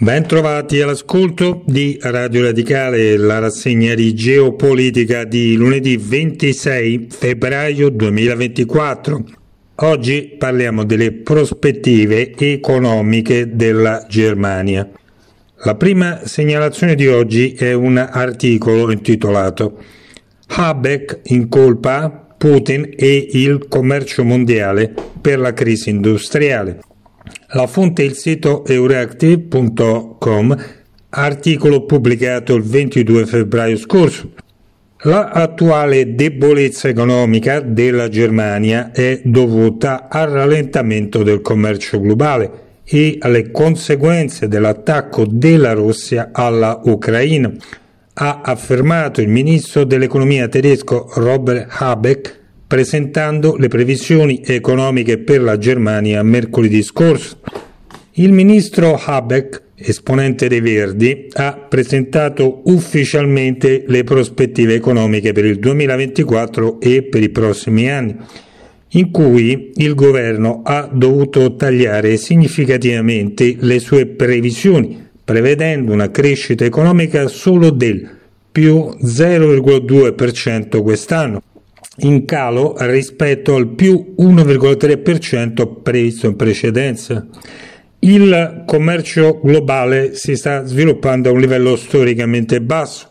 Bentrovati all'ascolto di Radio Radicale, la rassegna di geopolitica di lunedì 26 febbraio 2024. Oggi parliamo delle prospettive economiche della Germania. La prima segnalazione di oggi è un articolo intitolato Habeck incolpa Putin e il commercio mondiale per la crisi industriale. La fonte è il sito euractiv.com, articolo pubblicato il 22 febbraio scorso. L'attuale debolezza economica della Germania è dovuta al rallentamento del commercio globale e alle conseguenze dell'attacco della Russia alla Ucraina, ha affermato il ministro dell'economia tedesco Robert Habeck presentando le previsioni economiche per la Germania mercoledì scorso. Il ministro Habeck, esponente dei Verdi, ha presentato ufficialmente le prospettive economiche per il 2024 e per i prossimi anni, in cui il governo ha dovuto tagliare significativamente le sue previsioni, prevedendo una crescita economica solo del più 0,2% quest'anno in calo rispetto al più 1,3% previsto in precedenza. Il commercio globale si sta sviluppando a un livello storicamente basso,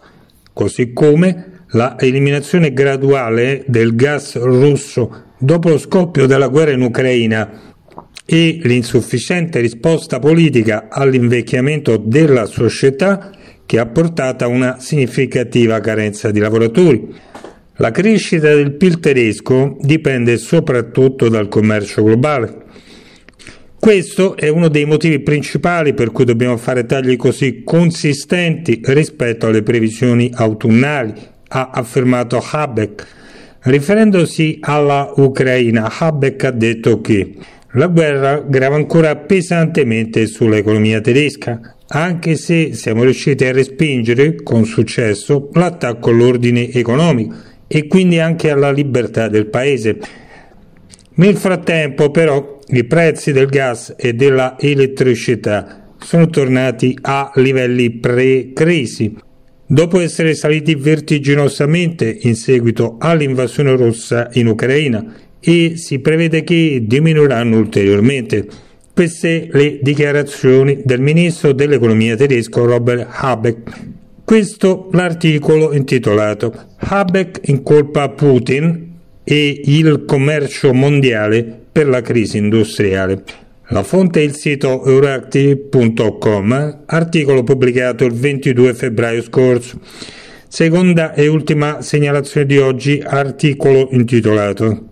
così come la eliminazione graduale del gas russo dopo lo scoppio della guerra in Ucraina e l'insufficiente risposta politica all'invecchiamento della società che ha portato a una significativa carenza di lavoratori. La crescita del PIL tedesco dipende soprattutto dal commercio globale. Questo è uno dei motivi principali per cui dobbiamo fare tagli così consistenti rispetto alle previsioni autunnali, ha affermato Habeck. Riferendosi alla Ucraina, Habeck ha detto che la guerra grava ancora pesantemente sull'economia tedesca, anche se siamo riusciti a respingere con successo l'attacco all'ordine economico e quindi anche alla libertà del paese. Nel frattempo però i prezzi del gas e della elettricità sono tornati a livelli pre-crisi, dopo essere saliti vertiginosamente in seguito all'invasione russa in Ucraina e si prevede che diminuiranno ulteriormente. Queste le dichiarazioni del ministro dell'economia tedesco Robert Habeck questo l'articolo intitolato Habeck incolpa Putin e il commercio mondiale per la crisi industriale. La fonte è il sito euractiv.com, articolo pubblicato il 22 febbraio scorso. Seconda e ultima segnalazione di oggi, articolo intitolato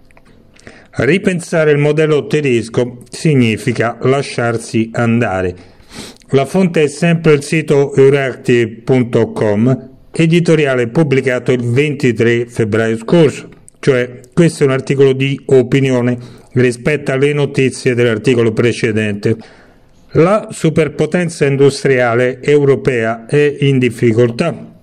Ripensare il modello tedesco significa lasciarsi andare la fonte è sempre il sito euractiv.com, editoriale pubblicato il 23 febbraio scorso, cioè questo è un articolo di opinione rispetto alle notizie dell'articolo precedente. La superpotenza industriale europea è in difficoltà.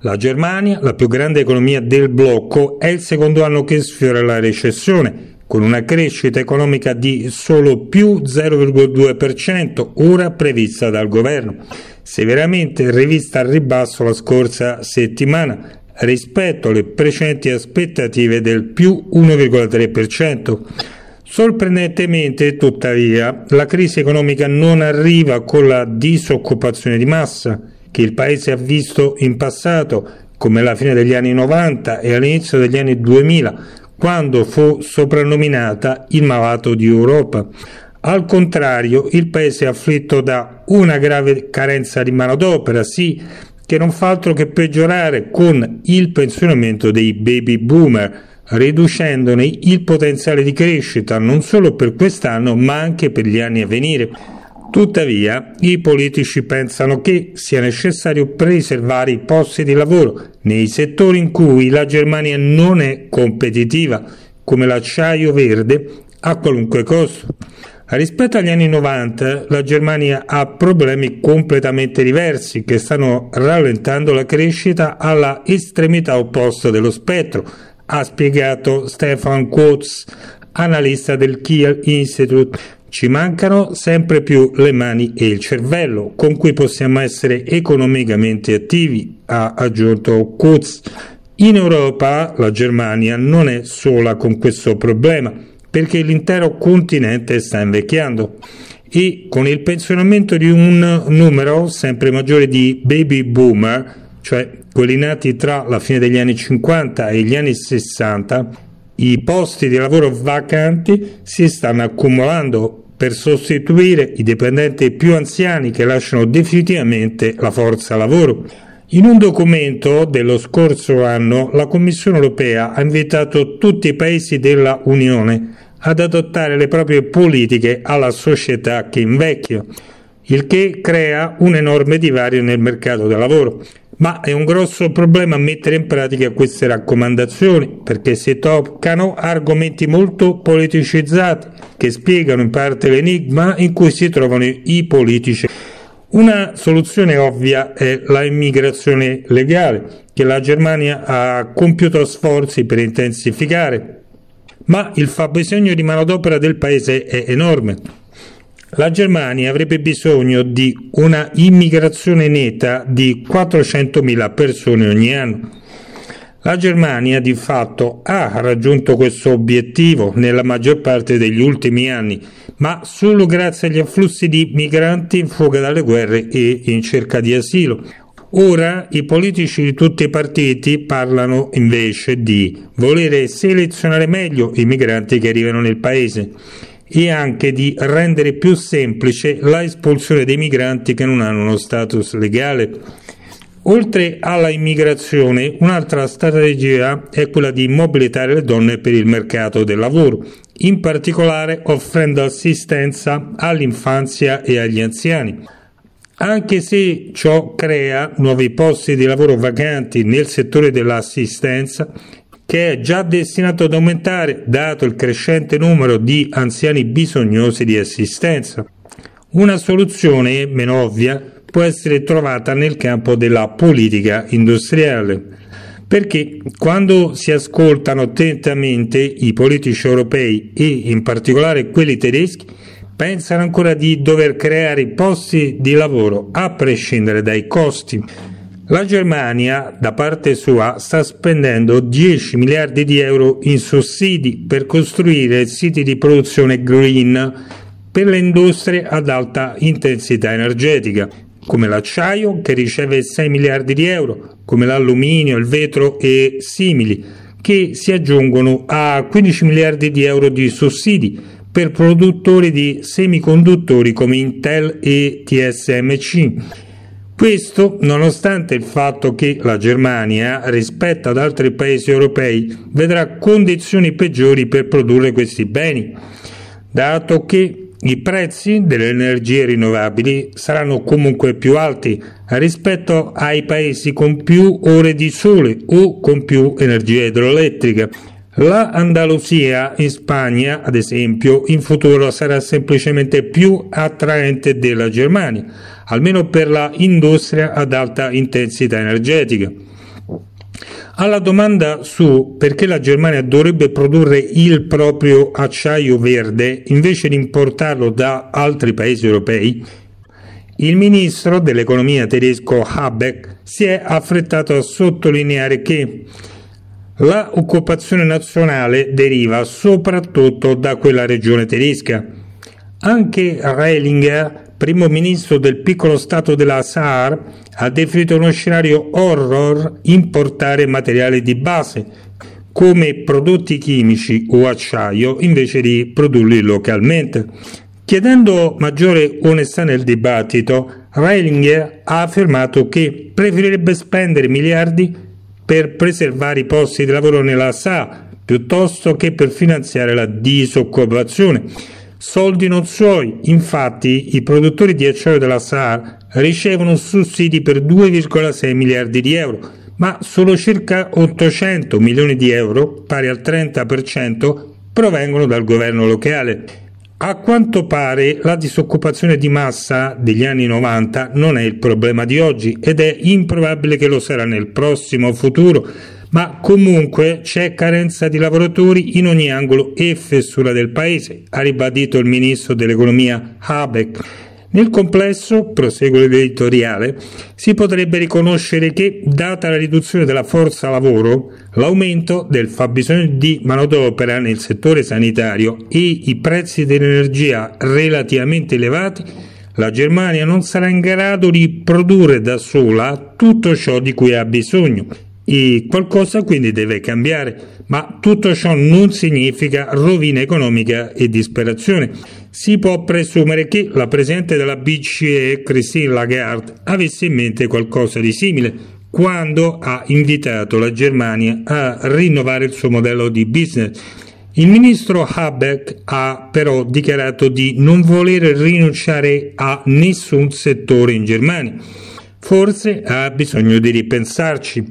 La Germania, la più grande economia del blocco, è il secondo anno che sfiora la recessione con una crescita economica di solo più 0,2%, ora prevista dal governo, severamente rivista al ribasso la scorsa settimana rispetto alle precedenti aspettative del più 1,3%. Sorprendentemente, tuttavia, la crisi economica non arriva con la disoccupazione di massa che il Paese ha visto in passato, come alla fine degli anni 90 e all'inizio degli anni 2000, quando fu soprannominata il malato di Europa. Al contrario, il paese è afflitto da una grave carenza di manodopera, sì, che non fa altro che peggiorare con il pensionamento dei baby boomer, riducendone il potenziale di crescita non solo per quest'anno ma anche per gli anni a venire. Tuttavia, i politici pensano che sia necessario preservare i posti di lavoro nei settori in cui la Germania non è competitiva, come l'acciaio verde, a qualunque costo. Rispetto agli anni 90, la Germania ha problemi completamente diversi che stanno rallentando la crescita alla estremità opposta dello spettro, ha spiegato Stefan Quotes, analista del Kiel Institute ci mancano sempre più le mani e il cervello con cui possiamo essere economicamente attivi, ha aggiunto Kutz. In Europa la Germania non è sola con questo problema perché l'intero continente sta invecchiando e con il pensionamento di un numero sempre maggiore di baby boomer, cioè quelli nati tra la fine degli anni 50 e gli anni 60, i posti di lavoro vacanti si stanno accumulando per sostituire i dipendenti più anziani che lasciano definitivamente la forza lavoro. In un documento dello scorso anno la Commissione europea ha invitato tutti i paesi della Unione ad adottare le proprie politiche alla società che invecchia, il che crea un enorme divario nel mercato del lavoro. Ma è un grosso problema mettere in pratica queste raccomandazioni perché si toccano argomenti molto politicizzati che spiegano in parte l'enigma in cui si trovano i politici. Una soluzione ovvia è la immigrazione legale che la Germania ha compiuto sforzi per intensificare ma il fabbisogno di manodopera del paese è enorme. La Germania avrebbe bisogno di una immigrazione netta di 400.000 persone ogni anno. La Germania di fatto ha raggiunto questo obiettivo nella maggior parte degli ultimi anni, ma solo grazie agli afflussi di migranti in fuga dalle guerre e in cerca di asilo. Ora i politici di tutti i partiti parlano invece di volere selezionare meglio i migranti che arrivano nel paese e anche di rendere più semplice la espulsione dei migranti che non hanno uno status legale. Oltre alla immigrazione, un'altra strategia è quella di mobilitare le donne per il mercato del lavoro, in particolare offrendo assistenza all'infanzia e agli anziani. Anche se ciò crea nuovi posti di lavoro vacanti nel settore dell'assistenza, che è già destinato ad aumentare dato il crescente numero di anziani bisognosi di assistenza. Una soluzione meno ovvia può essere trovata nel campo della politica industriale, perché quando si ascoltano attentamente i politici europei e in particolare quelli tedeschi, pensano ancora di dover creare posti di lavoro a prescindere dai costi. La Germania, da parte sua, sta spendendo 10 miliardi di euro in sussidi per costruire siti di produzione green per le industrie ad alta intensità energetica, come l'acciaio che riceve 6 miliardi di euro, come l'alluminio, il vetro e simili, che si aggiungono a 15 miliardi di euro di sussidi per produttori di semiconduttori come Intel e TSMC. Questo nonostante il fatto che la Germania, rispetto ad altri paesi europei, vedrà condizioni peggiori per produrre questi beni, dato che i prezzi delle energie rinnovabili saranno comunque più alti rispetto ai paesi con più ore di sole o con più energia idroelettrica la Andalusia in Spagna, ad esempio, in futuro sarà semplicemente più attraente della Germania, almeno per la industria ad alta intensità energetica. Alla domanda su perché la Germania dovrebbe produrre il proprio acciaio verde invece di importarlo da altri paesi europei, il ministro dell'economia tedesco Habeck si è affrettato a sottolineare che la occupazione nazionale deriva soprattutto da quella regione tedesca. Anche Reilinger, primo ministro del piccolo stato della Saar, ha definito uno scenario horror importare materiali di base, come prodotti chimici o acciaio, invece di produrli localmente. Chiedendo maggiore onestà nel dibattito, Reilinger ha affermato che preferirebbe spendere miliardi per preservare i posti di lavoro nella SA piuttosto che per finanziare la disoccupazione. Soldi non suoi, infatti i produttori di acciaio della SAR ricevono sussidi per 2,6 miliardi di euro, ma solo circa 800 milioni di euro, pari al 30%, provengono dal governo locale. A quanto pare la disoccupazione di massa degli anni 90 non è il problema di oggi ed è improbabile che lo sarà nel prossimo futuro, ma comunque c'è carenza di lavoratori in ogni angolo e fessura del paese, ha ribadito il ministro dell'economia Habeck. Nel complesso, prosegue l'editoriale, si potrebbe riconoscere che, data la riduzione della forza lavoro, l'aumento del fabbisogno di manodopera nel settore sanitario e i prezzi dell'energia relativamente elevati, la Germania non sarà in grado di produrre da sola tutto ciò di cui ha bisogno e qualcosa quindi deve cambiare, ma tutto ciò non significa rovina economica e disperazione. Si può presumere che la Presidente della BCE, Christine Lagarde, avesse in mente qualcosa di simile quando ha invitato la Germania a rinnovare il suo modello di business. Il ministro Habeck ha però dichiarato di non voler rinunciare a nessun settore in Germania. Forse ha bisogno di ripensarci.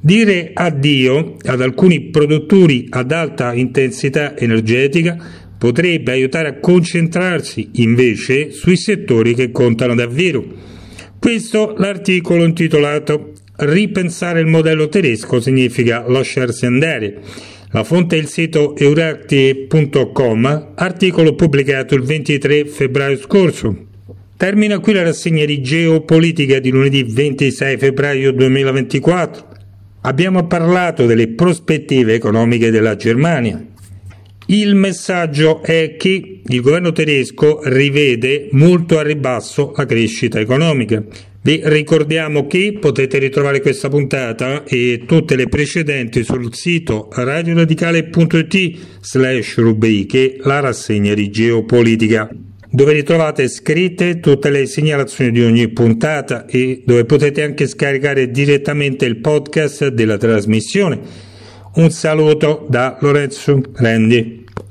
Dire addio ad alcuni produttori ad alta intensità energetica potrebbe aiutare a concentrarsi invece sui settori che contano davvero. Questo l'articolo intitolato Ripensare il modello tedesco significa lasciarsi andare. La fonte è il sito euracti.com, articolo pubblicato il 23 febbraio scorso. Termina qui la rassegna di geopolitica di lunedì 26 febbraio 2024. Abbiamo parlato delle prospettive economiche della Germania. Il messaggio è che il governo tedesco rivede molto a ribasso la crescita economica. Vi ricordiamo che potete ritrovare questa puntata e tutte le precedenti sul sito radioradicale.it slash rubriche la rassegna di geopolitica dove ritrovate scritte tutte le segnalazioni di ogni puntata e dove potete anche scaricare direttamente il podcast della trasmissione. Un saluto da Lorenzo Rendi.